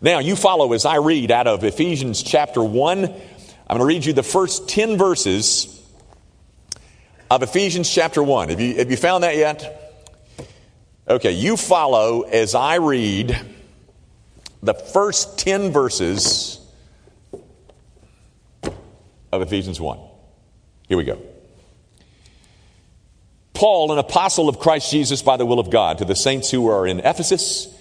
Now, you follow as I read out of Ephesians chapter 1. I'm going to read you the first 10 verses of Ephesians chapter 1. Have you, have you found that yet? Okay, you follow as I read the first 10 verses of Ephesians 1. Here we go. Paul, an apostle of Christ Jesus by the will of God, to the saints who are in Ephesus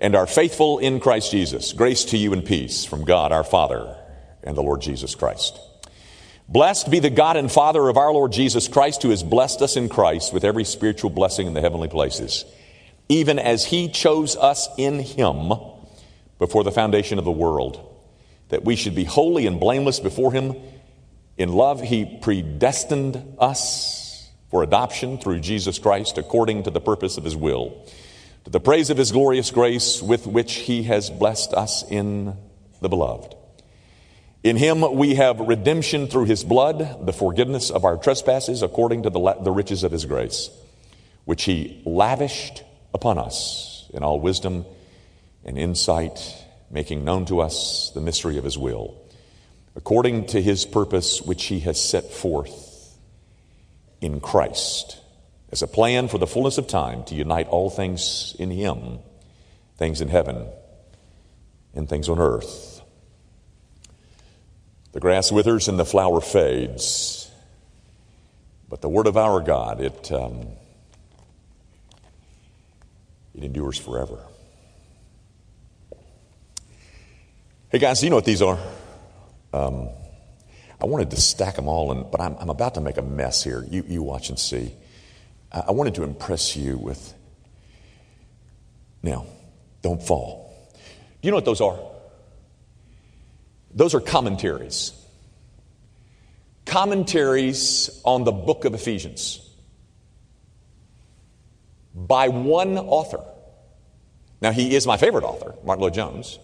and are faithful in Christ Jesus. Grace to you and peace from God our Father and the Lord Jesus Christ. Blessed be the God and Father of our Lord Jesus Christ, who has blessed us in Christ with every spiritual blessing in the heavenly places, even as he chose us in him before the foundation of the world, that we should be holy and blameless before him. In love, he predestined us for adoption through Jesus Christ according to the purpose of his will to the praise of his glorious grace with which he has blessed us in the beloved. In him we have redemption through his blood, the forgiveness of our trespasses according to the, the riches of his grace, which he lavished upon us in all wisdom and insight, making known to us the mystery of his will, according to his purpose which he has set forth in Christ as a plan for the fullness of time to unite all things in Him, things in heaven and things on earth. The grass withers and the flower fades, but the word of our God, it, um, it endures forever. Hey guys, you know what these are? Um, I wanted to stack them all, in, but I'm, I'm about to make a mess here. You, you watch and see. I wanted to impress you with. Now, don't fall. Do you know what those are? Those are commentaries. Commentaries on the book of Ephesians by one author. Now, he is my favorite author, Martyn Lloyd-Jones.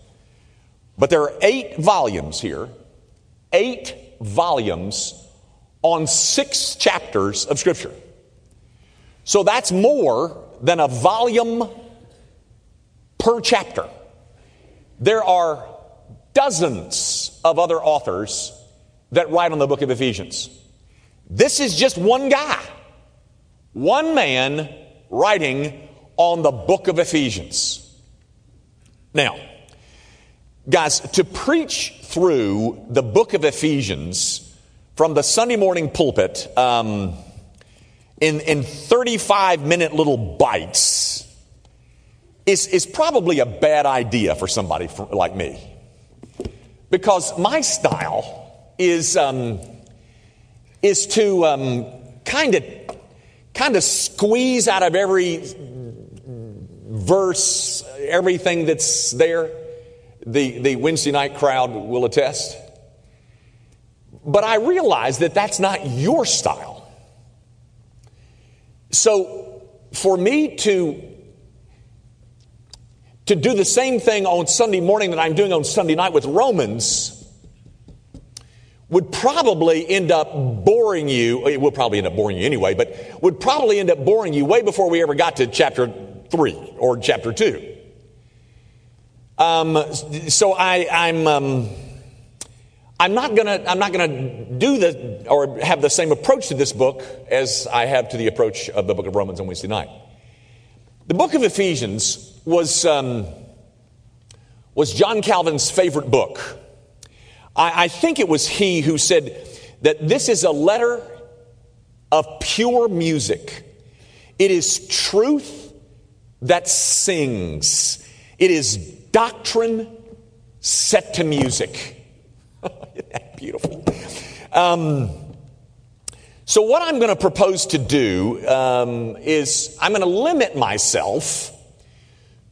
But there are eight volumes here, eight volumes on six chapters of Scripture. So that's more than a volume per chapter. There are dozens of other authors that write on the book of Ephesians. This is just one guy, one man writing on the book of Ephesians. Now, guys, to preach through the book of Ephesians from the Sunday morning pulpit, um, in, in 35 minute little bites is, is probably a bad idea for somebody like me. Because my style is, um, is to kind of kind of squeeze out of every verse everything that's there. The, the Wednesday night crowd will attest. But I realize that that's not your style. So for me to to do the same thing on Sunday morning that I'm doing on Sunday night with Romans would probably end up boring you. It will probably end up boring you anyway, but would probably end up boring you way before we ever got to chapter 3 or chapter 2. Um, so I, I'm. Um, I'm not gonna, I'm not gonna do the, or have the same approach to this book as I have to the approach of the book of Romans on Wednesday night. The book of Ephesians was, um, was John Calvin's favorite book. I, I think it was he who said that this is a letter of pure music. It is truth that sings. It is doctrine set to music. Beautiful. Um, so, what I'm going to propose to do um, is I'm going to limit myself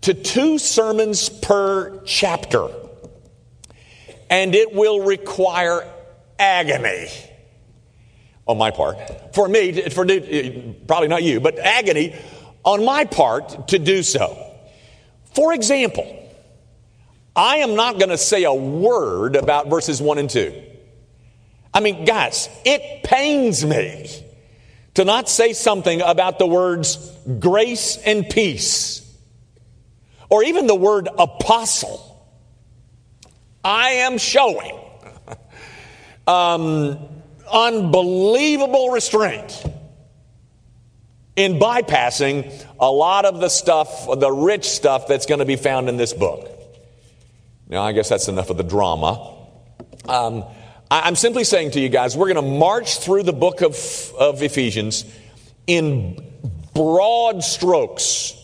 to two sermons per chapter, and it will require agony on my part. For me, for probably not you, but agony on my part to do so. For example, I am not going to say a word about verses 1 and 2. I mean, guys, it pains me to not say something about the words grace and peace, or even the word apostle. I am showing um, unbelievable restraint in bypassing a lot of the stuff, the rich stuff that's going to be found in this book. Now, I guess that's enough of the drama. Um, I'm simply saying to you guys, we're going to march through the book of, of Ephesians in broad strokes,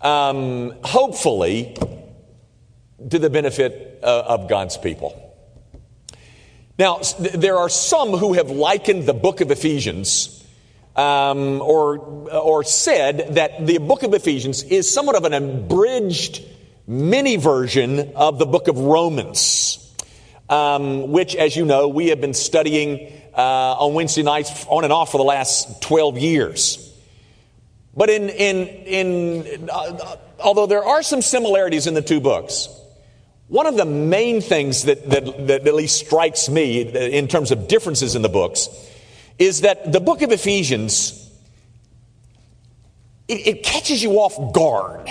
um, hopefully to the benefit uh, of God's people. Now, there are some who have likened the book of Ephesians um, or, or said that the book of Ephesians is somewhat of an abridged mini version of the book of Romans, um, which, as you know, we have been studying uh, on Wednesday nights on and off for the last 12 years. But in, in, in uh, although there are some similarities in the two books, one of the main things that, that, that at least strikes me in terms of differences in the books is that the book of Ephesians, it, it catches you off guard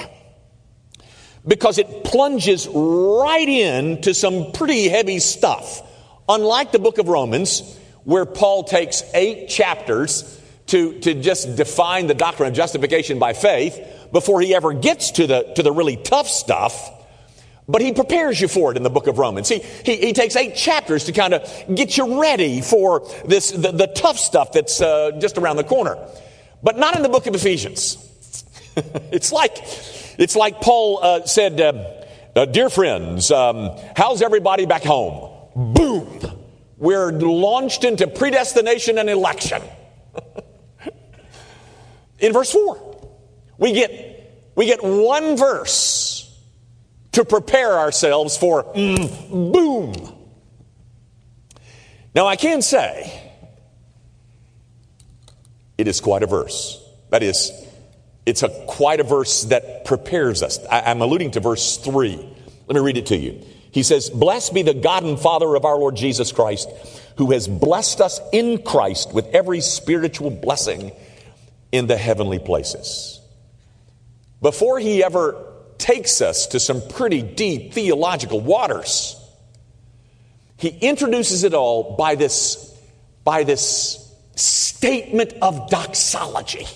because it plunges right into some pretty heavy stuff. Unlike the book of Romans, where Paul takes eight chapters to, to just define the doctrine of justification by faith before he ever gets to the, to the really tough stuff. But he prepares you for it in the book of Romans. He, he, he takes eight chapters to kind of get you ready for this, the, the tough stuff that's uh, just around the corner. But not in the book of Ephesians. it's like, it's like Paul uh, said, uh, uh, Dear friends, um, how's everybody back home? Boom! We're launched into predestination and election. in verse 4, we get, we get one verse to prepare ourselves for mm, boom. Now, I can say it is quite a verse. That is, it's a quite a verse that prepares us. I, I'm alluding to verse 3. Let me read it to you. He says, Blessed be the God and Father of our Lord Jesus Christ, who has blessed us in Christ with every spiritual blessing in the heavenly places. Before he ever takes us to some pretty deep theological waters. He introduces it all by this, by this statement of doxology,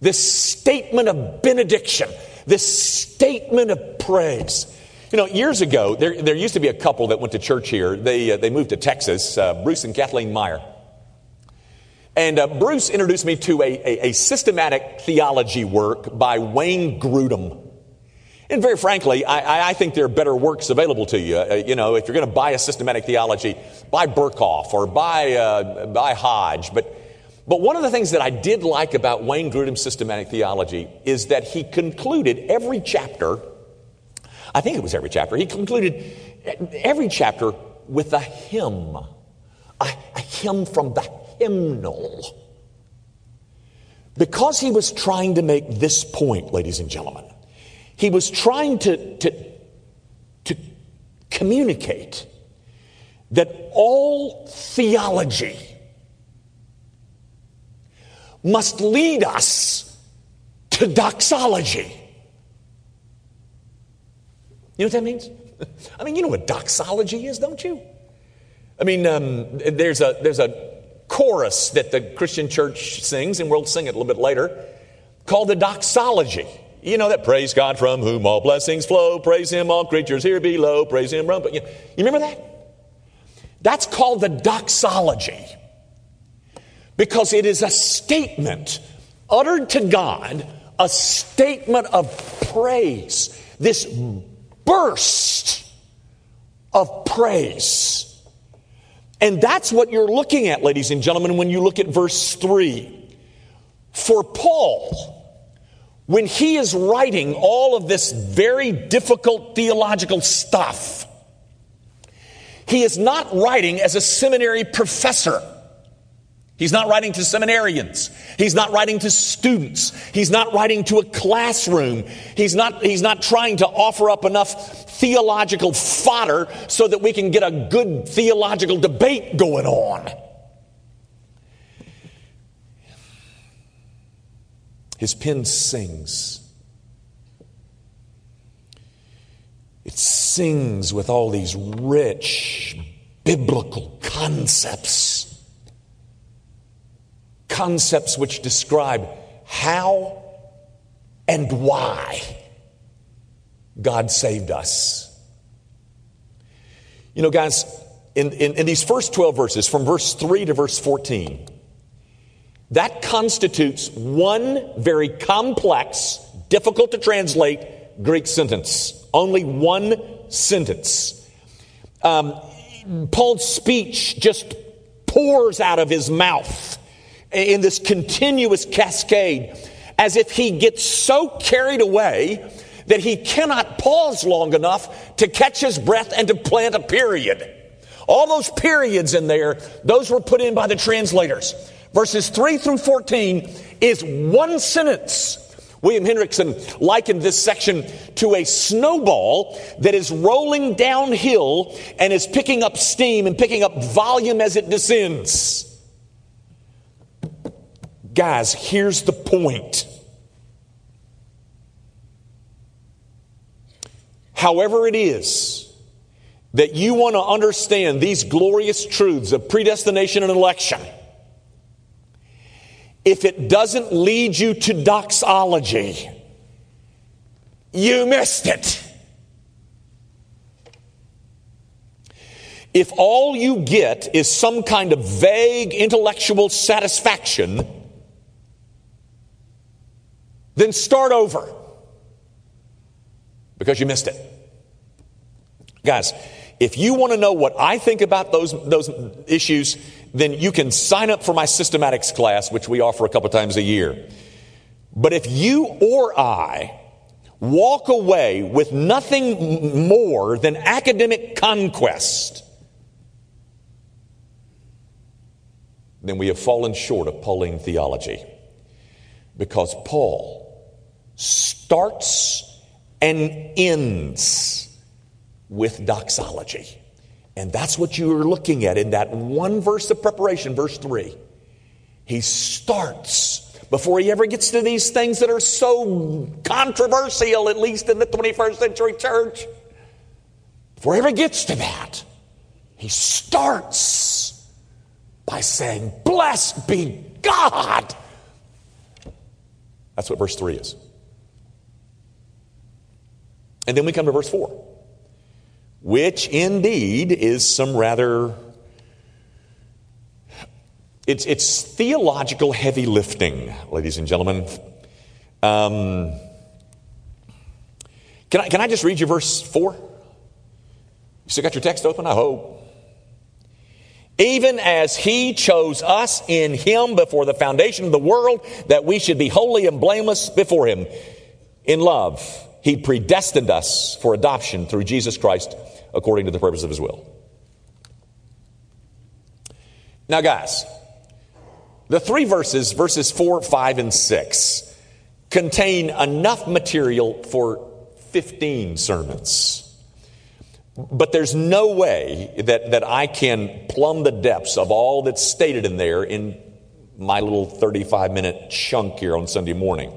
this statement of benediction, this statement of praise. You know, years ago, there, there used to be a couple that went to church here. They, uh, they moved to Texas, uh, Bruce and Kathleen Meyer. And uh, Bruce introduced me to a, a, a, systematic theology work by Wayne Grudem. And very frankly, I, I, think there are better works available to you. Uh, you know, if you're going to buy a systematic theology, buy Berkhof or buy, uh, buy Hodge. But, but one of the things that I did like about Wayne Grudem's systematic theology is that he concluded every chapter, I think it was every chapter, he concluded every chapter with a hymn, a, a hymn from the hymnal. Because he was trying to make this point, ladies and gentlemen he was trying to, to, to communicate that all theology must lead us to doxology. You know what that means? I mean, you know what doxology is, don't you? I mean, um, there's, a, there's a chorus that the Christian church sings, and we'll sing it a little bit later, called the doxology. You know that praise God from whom all blessings flow, praise Him, all creatures here below, praise Him. But you, you remember that? That's called the doxology because it is a statement uttered to God, a statement of praise, this burst of praise. And that's what you're looking at, ladies and gentlemen, when you look at verse 3. For Paul, when he is writing all of this very difficult theological stuff, he is not writing as a seminary professor. He's not writing to seminarians. He's not writing to students. He's not writing to a classroom. He's not, he's not trying to offer up enough theological fodder so that we can get a good theological debate going on. His pen sings. It sings with all these rich biblical concepts. Concepts which describe how and why God saved us. You know, guys, in, in, in, these first 12 verses, from verse 3 to verse 14, that constitutes one very complex, difficult to translate Greek sentence. Only one sentence. Um, Paul's speech just pours out of his mouth in this continuous cascade as if he gets so carried away that he cannot pause long enough to catch his breath and to plant a period. All those periods in there, those were put in by the translators. Verses 3 through 14 is one sentence. William Hendriksen likened this section to a snowball that is rolling downhill and is picking up steam and picking up volume as it descends. Guys, here's the point. However, it is that you want to understand these glorious truths of predestination and election, if it doesn't lead you to doxology, you missed it. If all you get is some kind of vague intellectual satisfaction, then start over because you missed it. Guys, if you want to know what I think about those, those issues, then you can sign up for my systematics class, which we offer a couple times a year. But if you or I walk away with nothing more than academic conquest, then we have fallen short of Pauline theology. Because Paul starts and ends with doxology. And that's what you are looking at in that one verse of preparation, verse 3. He starts before he ever gets to these things that are so controversial, at least in the 21st century church. Before he ever gets to that, he starts by saying, Blessed be God. That's what verse 3 is. And then we come to verse 4, which indeed is some rather it's, it's theological heavy lifting, ladies and gentlemen. Um, can, I, can I just read you verse 4? You still got your text open? I hope. Even as he chose us in him before the foundation of the world, that we should be holy and blameless before him in love he predestined us for adoption through Jesus Christ according to the purpose of His will. Now, guys, the three verses, verses 4, 5, and 6, contain enough material for 15 sermons. But there's no way that, that I can plumb the depths of all that's stated in there in my little 35 minute chunk here on Sunday morning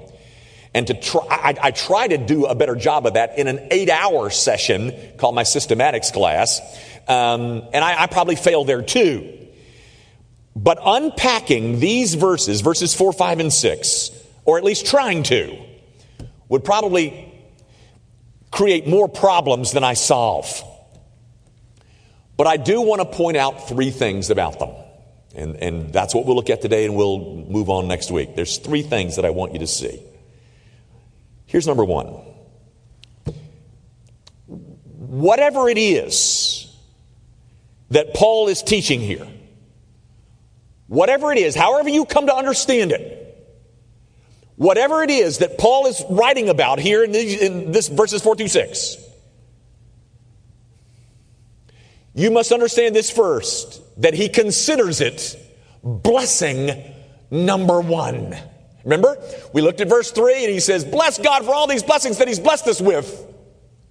and to try, I, I, try to do a better job of that in an eight hour session called my systematics class. Um, and I, I probably fail there too. But unpacking these verses, verses four, five, and six, or at least trying to, would probably create more problems than I solve. But I do want to point out three things about them. And, and that's what we'll look at today, and we'll move on next week. There's three things that I want you to see. Here's number one whatever it is that Paul is teaching here, whatever it is, however you come to understand it, whatever it is that Paul is writing about here in, these, in this verses 4 through 6, you must understand this first that he considers it blessing number one. Remember? We looked at verse 3 and he says, Bless God for all these blessings that he's blessed us with.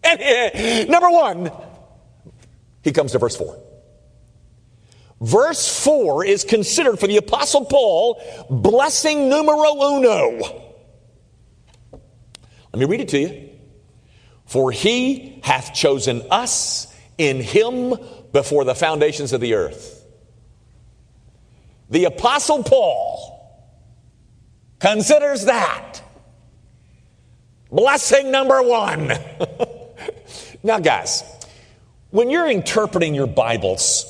And eh, number one, he comes to verse 4. Verse 4 is considered for the Apostle Paul blessing numero uno. Let me read it to you. For he hath chosen us in him before the foundations of the earth. The Apostle Paul considers that blessing number one. now, guys, when you're interpreting your Bibles,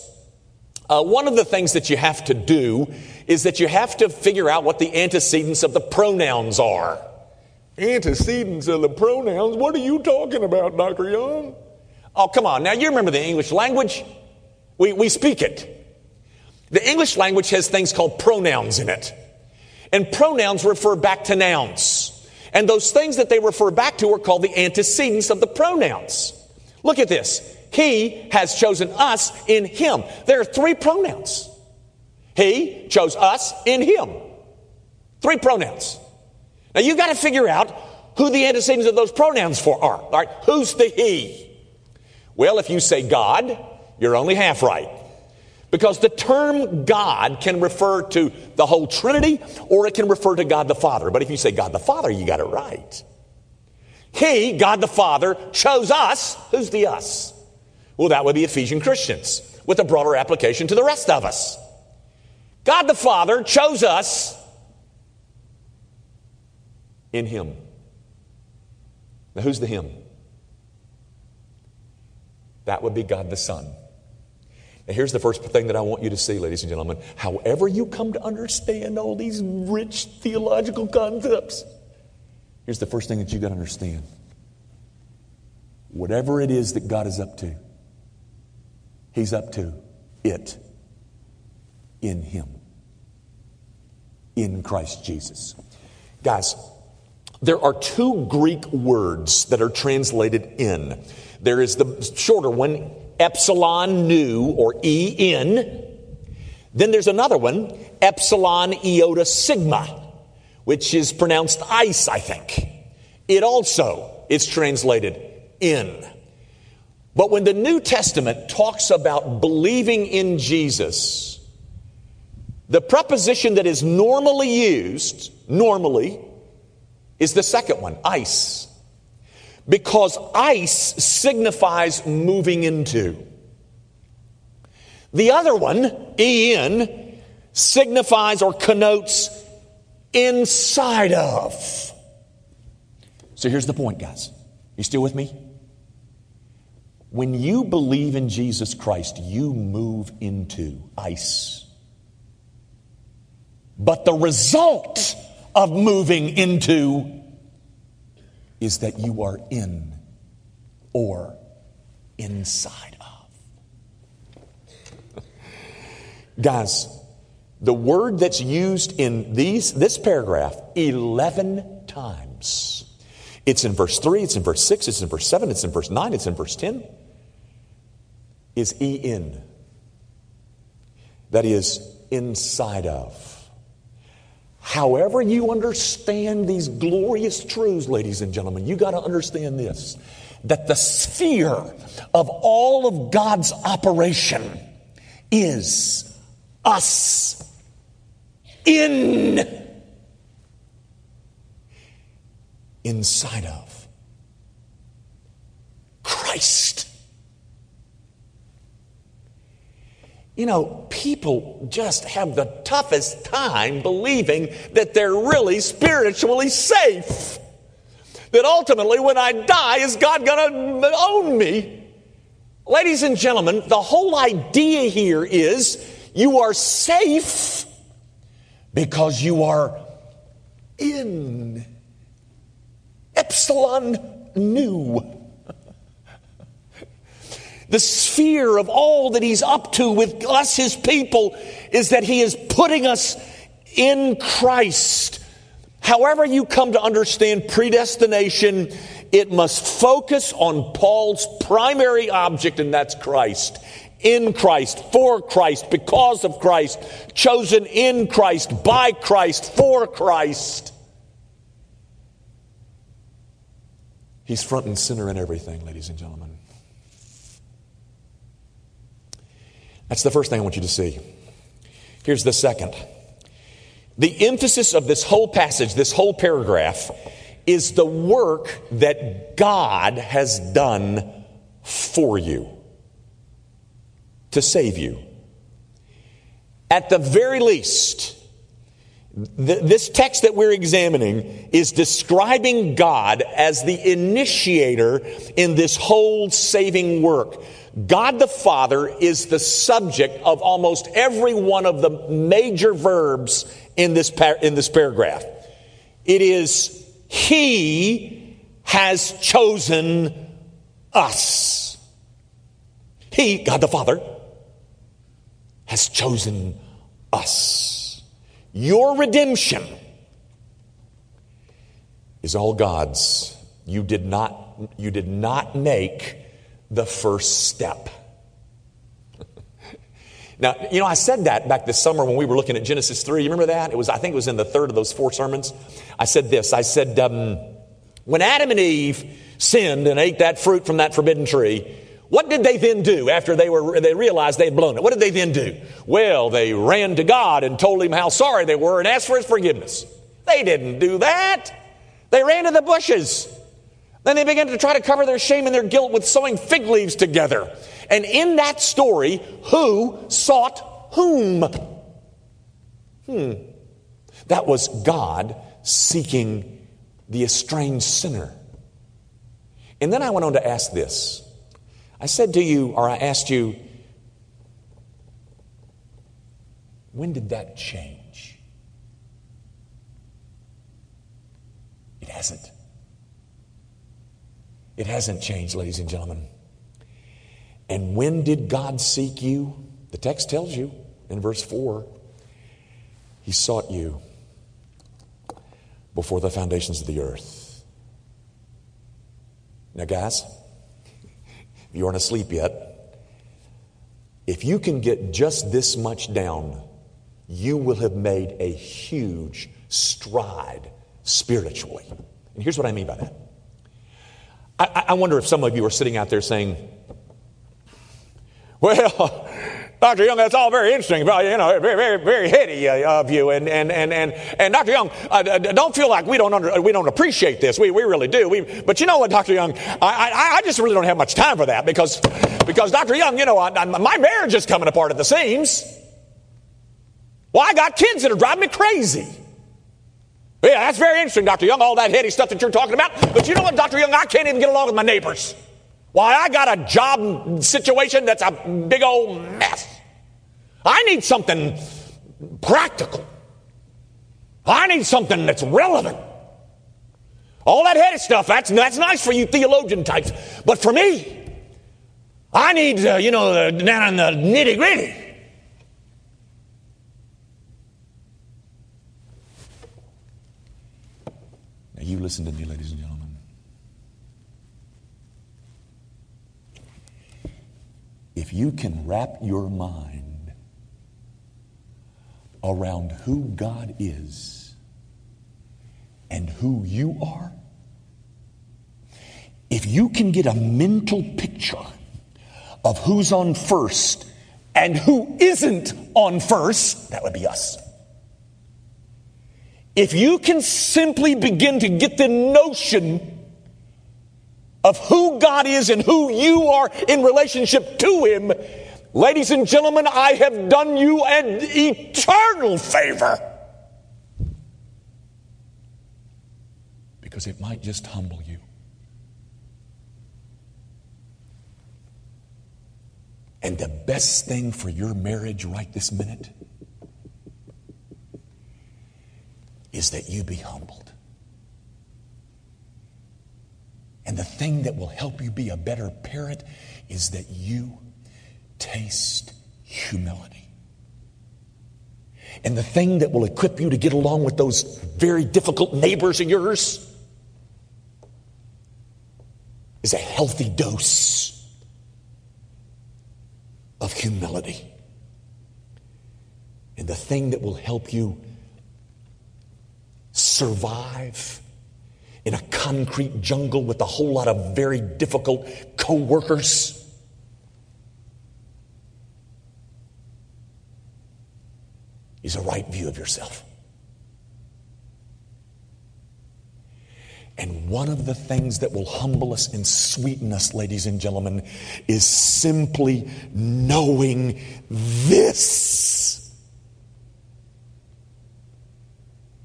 uh, one of the things that you have to do is that you have to figure out what the antecedents of the pronouns are. Antecedents of the pronouns? What are you talking about, Dr. Young? Oh, come on. Now, you remember the English language? We, we speak it. The English language has things called pronouns in it. And pronouns refer back to nouns. And those things that they refer back to are called the antecedents of the pronouns. Look at this. He has chosen us in Him. There are three pronouns. He chose us in Him. Three pronouns. Now you've got to figure out who the antecedents of those pronouns for are. All right, who's the He? Well, if you say God, you're only half right. Because the term God can refer to the whole Trinity or it can refer to God the Father. But if you say God the Father, you got it right. He, God the Father, chose us. Who's the us? Well, that would be Ephesian Christians with a broader application to the rest of us. God the Father chose us in Him. Now, who's the Him? That would be God the Son. Now, here's the first thing that I want you to see, ladies and gentlemen. However, you come to understand all these rich theological concepts, here's the first thing that you got to understand. Whatever it is that God is up to, He's up to it in Him, in Christ Jesus. Guys, there are two Greek words that are translated in. There is the shorter one, epsilon nu or en. Then there's another one, epsilon iota sigma, which is pronounced ice, I think. It also is translated in. But when the New Testament talks about believing in Jesus, the preposition that is normally used, normally, is the second one, ice because ice signifies moving into. The other one, en, signifies or connotes inside of. So here's the point, guys. You still with me? When you believe in Jesus Christ, you move into ice. But the result of moving into is that you are in or inside of. Guys, the word that's used in these, this paragraph 11 times. It's in verse 3, it's in verse 6, it's in verse 7, it's in verse 9, it's in verse 10. Is en. That is inside of. However, you understand these glorious truths, ladies and gentlemen, you got to understand this that the sphere of all of God's operation is us in inside of Christ. You know, people just have the toughest time believing that they're really spiritually safe. That ultimately, when I die, is God going to own me? Ladies and gentlemen, the whole idea here is you are safe because you are in epsilon nu the sphere of all that He's up to with us, His people, is that He is putting us in Christ. However, you come to understand predestination, it must focus on Paul's primary object, and that's Christ. In Christ, for Christ, because of Christ, chosen in Christ, by Christ, for Christ. He's front and center in everything, ladies and gentlemen. That's the first thing I want you to see. Here's the second. The emphasis of this whole passage, this whole paragraph, is the work that God has done for you to save you. At the very least, this text that we're examining is describing God as the initiator in this whole saving work. God the Father is the subject of almost every one of the major verbs in this, par- in this paragraph. It is He has chosen us. He, God the Father, has chosen us. Your redemption is all God's. You did not, you did not make the first step. now, you know, I said that back this summer when we were looking at Genesis 3. You remember that? It was, I think it was in the third of those four sermons. I said this I said, um, when Adam and Eve sinned and ate that fruit from that forbidden tree, what did they then do after they were they realized they had blown it? What did they then do? Well, they ran to God and told him how sorry they were and asked for his forgiveness. They didn't do that. They ran to the bushes. Then they began to try to cover their shame and their guilt with sewing fig leaves together. And in that story, who sought whom? Hmm. That was God seeking the estranged sinner. And then I went on to ask this. I said to you, or I asked you, when did that change? It hasn't. It hasn't changed, ladies and gentlemen. And when did God seek you? The text tells you in verse 4 He sought you before the foundations of the earth. Now, guys, you aren't asleep yet, if you can get just this much down, you will have made a huge stride spiritually. And here's what I mean by that. I, I wonder if some of you are sitting out there saying, well, Dr. Young, that's all very interesting, but, you know, very, very, very heady uh, of you. And, and, and, and, and Dr. Young, uh, don't feel like we don't, under, we don't appreciate this. We, we really do. We, but you know what, Dr. Young, I, I, I just really don't have much time for that because, because Dr. Young, you know, I, my marriage is coming apart at the seams. Well, I got kids that are driving me crazy. Yeah, that's very interesting, Dr. Young, all that heady stuff that you're talking about. But you know what, Dr. Young? I can't even get along with my neighbors. Why, I got a job situation that's a big old mess. I need something practical. I need something that's relevant. All that heady stuff, that's, that's nice for you theologian types. But for me, I need, uh, you know, down in the nitty gritty. Now, you listen to me, ladies and gentlemen. If you can wrap your mind around who God is and who you are, if you can get a mental picture of who's on first and who isn't on first, that would be us. If you can simply begin to get the notion of who God is and who you are in relationship to Him, ladies and gentlemen, I have done you an eternal favor. Because it might just humble you. And the best thing for your marriage right this minute is that you be humbled. And the thing that will help you be a better parent is that you taste humility. And the thing that will equip you to get along with those very difficult neighbors of yours is a healthy dose of humility. And the thing that will help you survive in a concrete jungle with a whole lot of very difficult co-workers. Is a right view of yourself. And one of the things that will humble us and sweeten us, ladies and gentlemen, is simply knowing this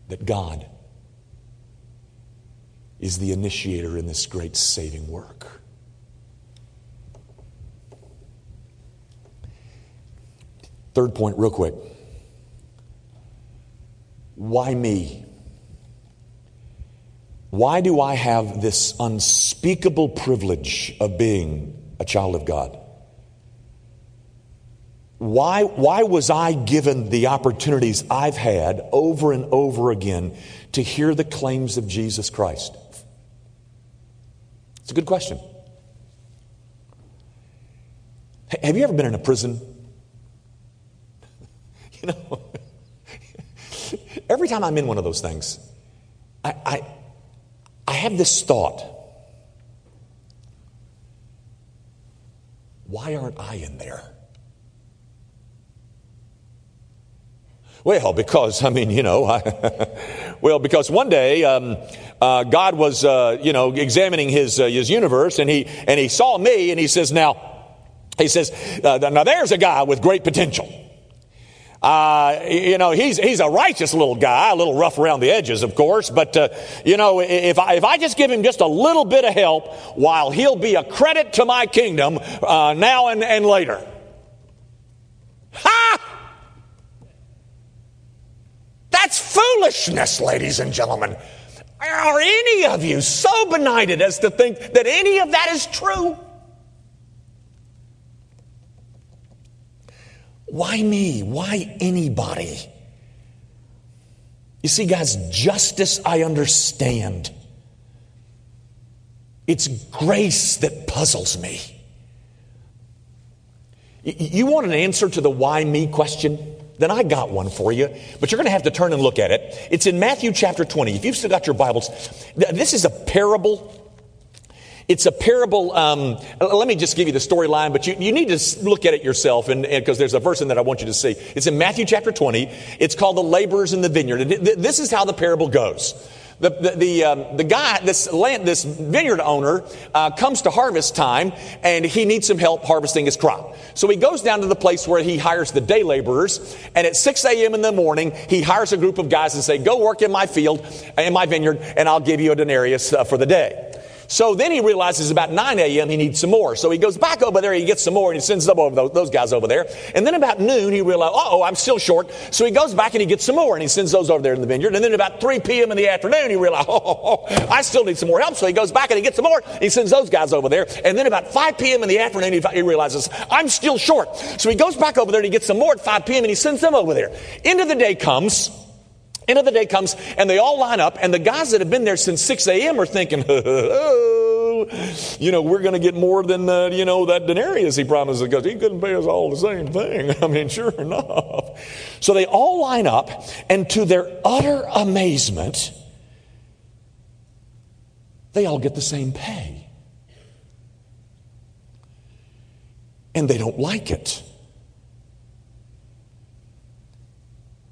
that God is the initiator in this great saving work. Third point, real quick. Why me? Why do I have this unspeakable privilege of being a child of God? Why, why was I given the opportunities I've had over and over again to hear the claims of Jesus Christ? It's a good question. Have you ever been in a prison? You know, every time I'm in one of those things, I, I, I have this thought why aren't I in there? Well, because, I mean, you know, I, well, because one day um, uh, God was, uh, you know, examining his, uh, his universe and he, and he saw me and he says, now, he says, uh, now there's a guy with great potential. Uh, you know, he's, he's a righteous little guy, a little rough around the edges, of course, but, uh, you know, if I, if I just give him just a little bit of help, while he'll be a credit to my kingdom uh, now and, and later. That's foolishness, ladies and gentlemen. Are any of you so benighted as to think that any of that is true? Why me? Why anybody? You see, guys, justice I understand. It's grace that puzzles me. You want an answer to the why me question? Then I got one for you, but you're going to have to turn and look at it. It's in Matthew chapter 20. If you've still got your Bibles, this is a parable it's a parable. Um, let me just give you the storyline, but you, you need to look at it yourself, and because there's a verse in that I want you to see. It's in Matthew chapter 20. It's called the laborers in the vineyard. This is how the parable goes. The, the, the, um, the, guy, this land, this vineyard owner, uh, comes to harvest time and he needs some help harvesting his crop. So he goes down to the place where he hires the day laborers. And at 6 a.m. in the morning, he hires a group of guys and say, go work in my field, in my vineyard, and I'll give you a denarius uh, for the day. So then he realizes about 9 a.m. he needs some more. So he goes back over there, he gets some more, and he sends them over those, guys over there. And then about noon, he realizes, oh, I'm still short. So he goes back and he gets some more, and he sends those over there in the vineyard. And then about 3 p.m. in the afternoon, he realizes, oh, oh, oh, I still need some more help. So he goes back and he gets some more, and he sends those guys over there. And then about 5 p.m. in the afternoon, he realizes, I'm still short. So he goes back over there and he gets some more at 5 p.m. and he sends them over there. End of the day comes. End of the day comes, and they all line up, and the guys that have been there since 6 a.m. are thinking, oh, you know, we're going to get more than, you know, that denarius he promised because he couldn't pay us all the same thing. I mean, sure enough. So they all line up, and to their utter amazement, they all get the same pay. And they don't like it.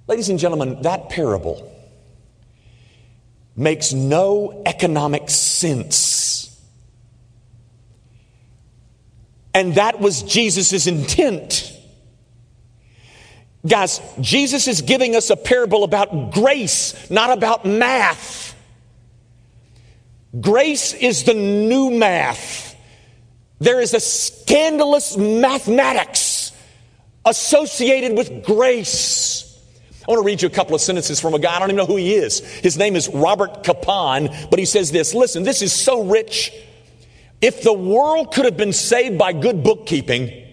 Ladies and gentlemen, that parable makes no economic sense. And that was Jesus' intent. Guys, Jesus is giving us a parable about grace, not about math. Grace is the new math. There is a scandalous mathematics associated with grace. I want to read you a couple of sentences from a guy. I don't even know who he is. His name is Robert Capon, but he says this Listen, this is so rich. If the world could have been saved by good bookkeeping,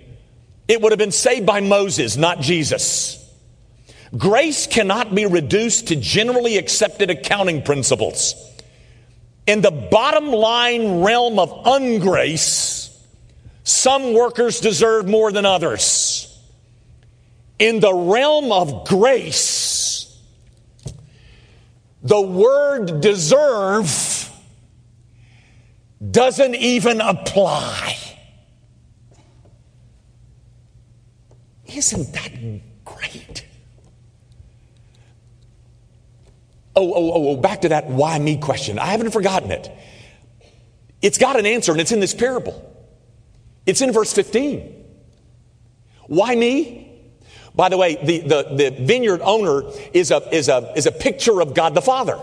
it would have been saved by Moses, not Jesus. Grace cannot be reduced to generally accepted accounting principles. In the bottom line realm of ungrace, some workers deserve more than others in the realm of grace, the word deserve doesn't even apply. Isn't that great? Oh, oh, oh, oh, back to that why me question. I haven't forgotten it. It's got an answer, and it's in this parable. It's in verse 15. Why me? By the way, the, the, the vineyard owner is a, is, a, is a picture of God the Father.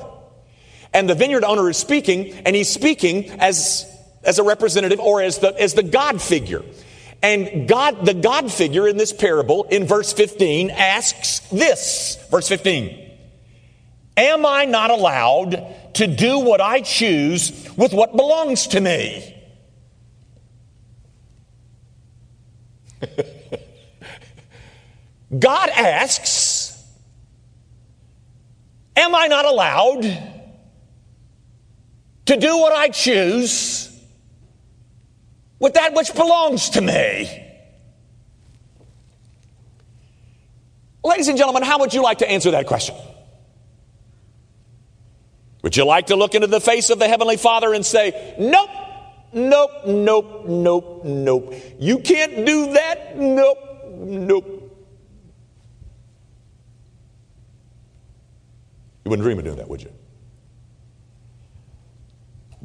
And the vineyard owner is speaking, and he's speaking as, as a representative or as the, as the God figure. And God, the God figure in this parable in verse 15 asks this, verse 15. Am I not allowed to do what I choose with what belongs to me? God asks, Am I not allowed to do what I choose with that which belongs to me? Ladies and gentlemen, how would you like to answer that question? Would you like to look into the face of the Heavenly Father and say, Nope, nope, nope, nope, nope. You can't do that? Nope, nope. You wouldn't dream of doing that, would you?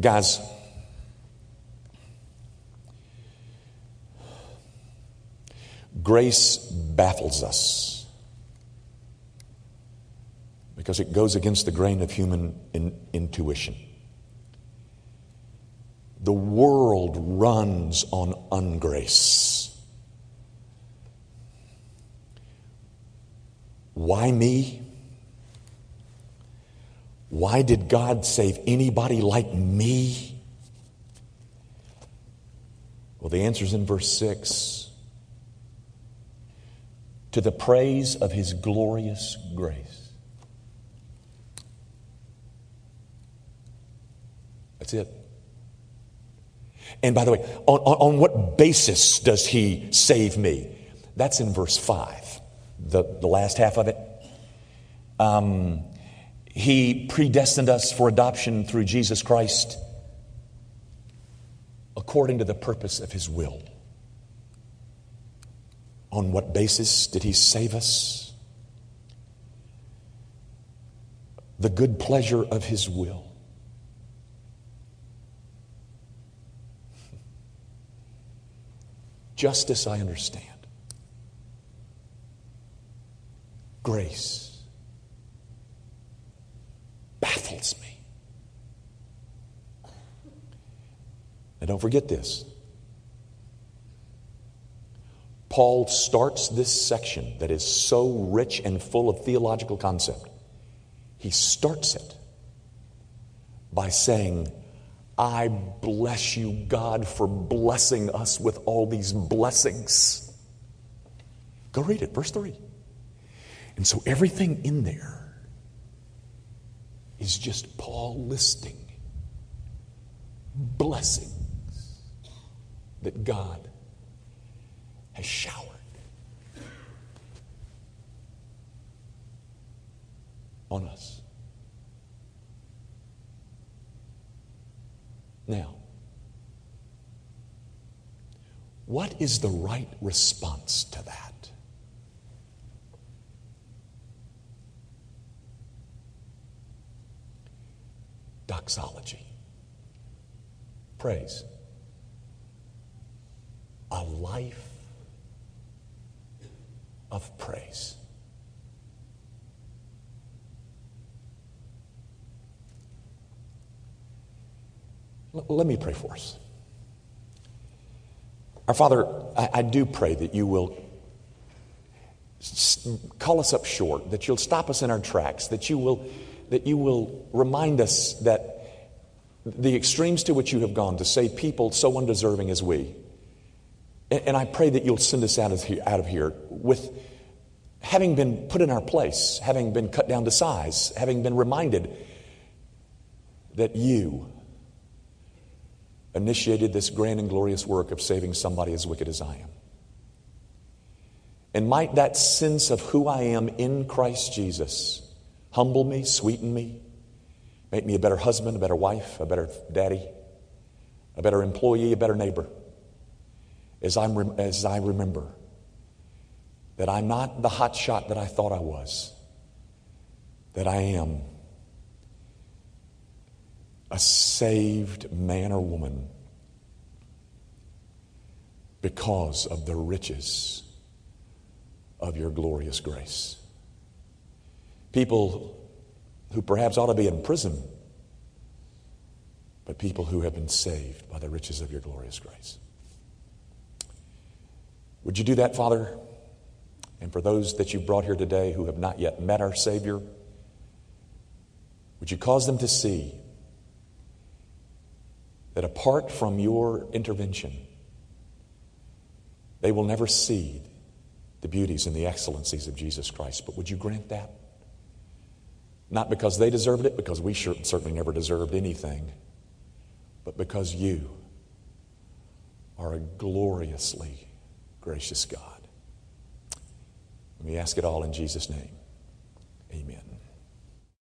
Guys, grace baffles us because it goes against the grain of human in, intuition. The world runs on ungrace. Why me? Why did God save anybody like me? Well, the answer is in verse 6 to the praise of his glorious grace. That's it. And by the way, on, on, on, what basis does he save me? That's in verse 5, the, the last half of it. Um, he predestined us for adoption through Jesus Christ according to the purpose of His will. On what basis did He save us? The good pleasure of His will. Justice, I understand. Grace baffles me. Now, don't forget this. Paul starts this section that is so rich and full of theological concept. He starts it by saying, I bless you, God, for blessing us with all these blessings. Go read it, verse 3. And so everything in there is just Paul listing blessings that God has showered. On us. Now, what is the right response to that? Doxology. Praise. A life of praise. L- let me pray for us. Our Father, I, I do pray that you will call us up short, that you'll stop us in our tracks, that you will that you will remind us that the extremes to which you have gone to save people so undeserving as we. And I pray that you'll send us out of here, out of here with having been put in our place, having been cut down to size, having been reminded that you initiated this grand and glorious work of saving somebody as wicked as I am. And might that sense of who I am in Christ Jesus humble me, sweeten me, make me a better husband, a better wife, a better daddy, a better employee, a better neighbor. As, I'm, as I remember that I'm not the hot shot that I thought I was, that I am a saved man or woman because of the riches of your glorious grace. People who perhaps ought to be in prison, but people who have been saved by the riches of your glorious grace. Would you do that, Father? And for those that you brought here today who have not yet met our Savior, would you cause them to see that apart from your intervention, they will never see the beauties and the excellencies of Jesus Christ. But would you grant that? Not because they deserved it, because we certainly never deserved anything, but because you are a gloriously gracious God. And we ask it all in Jesus' name. Amen.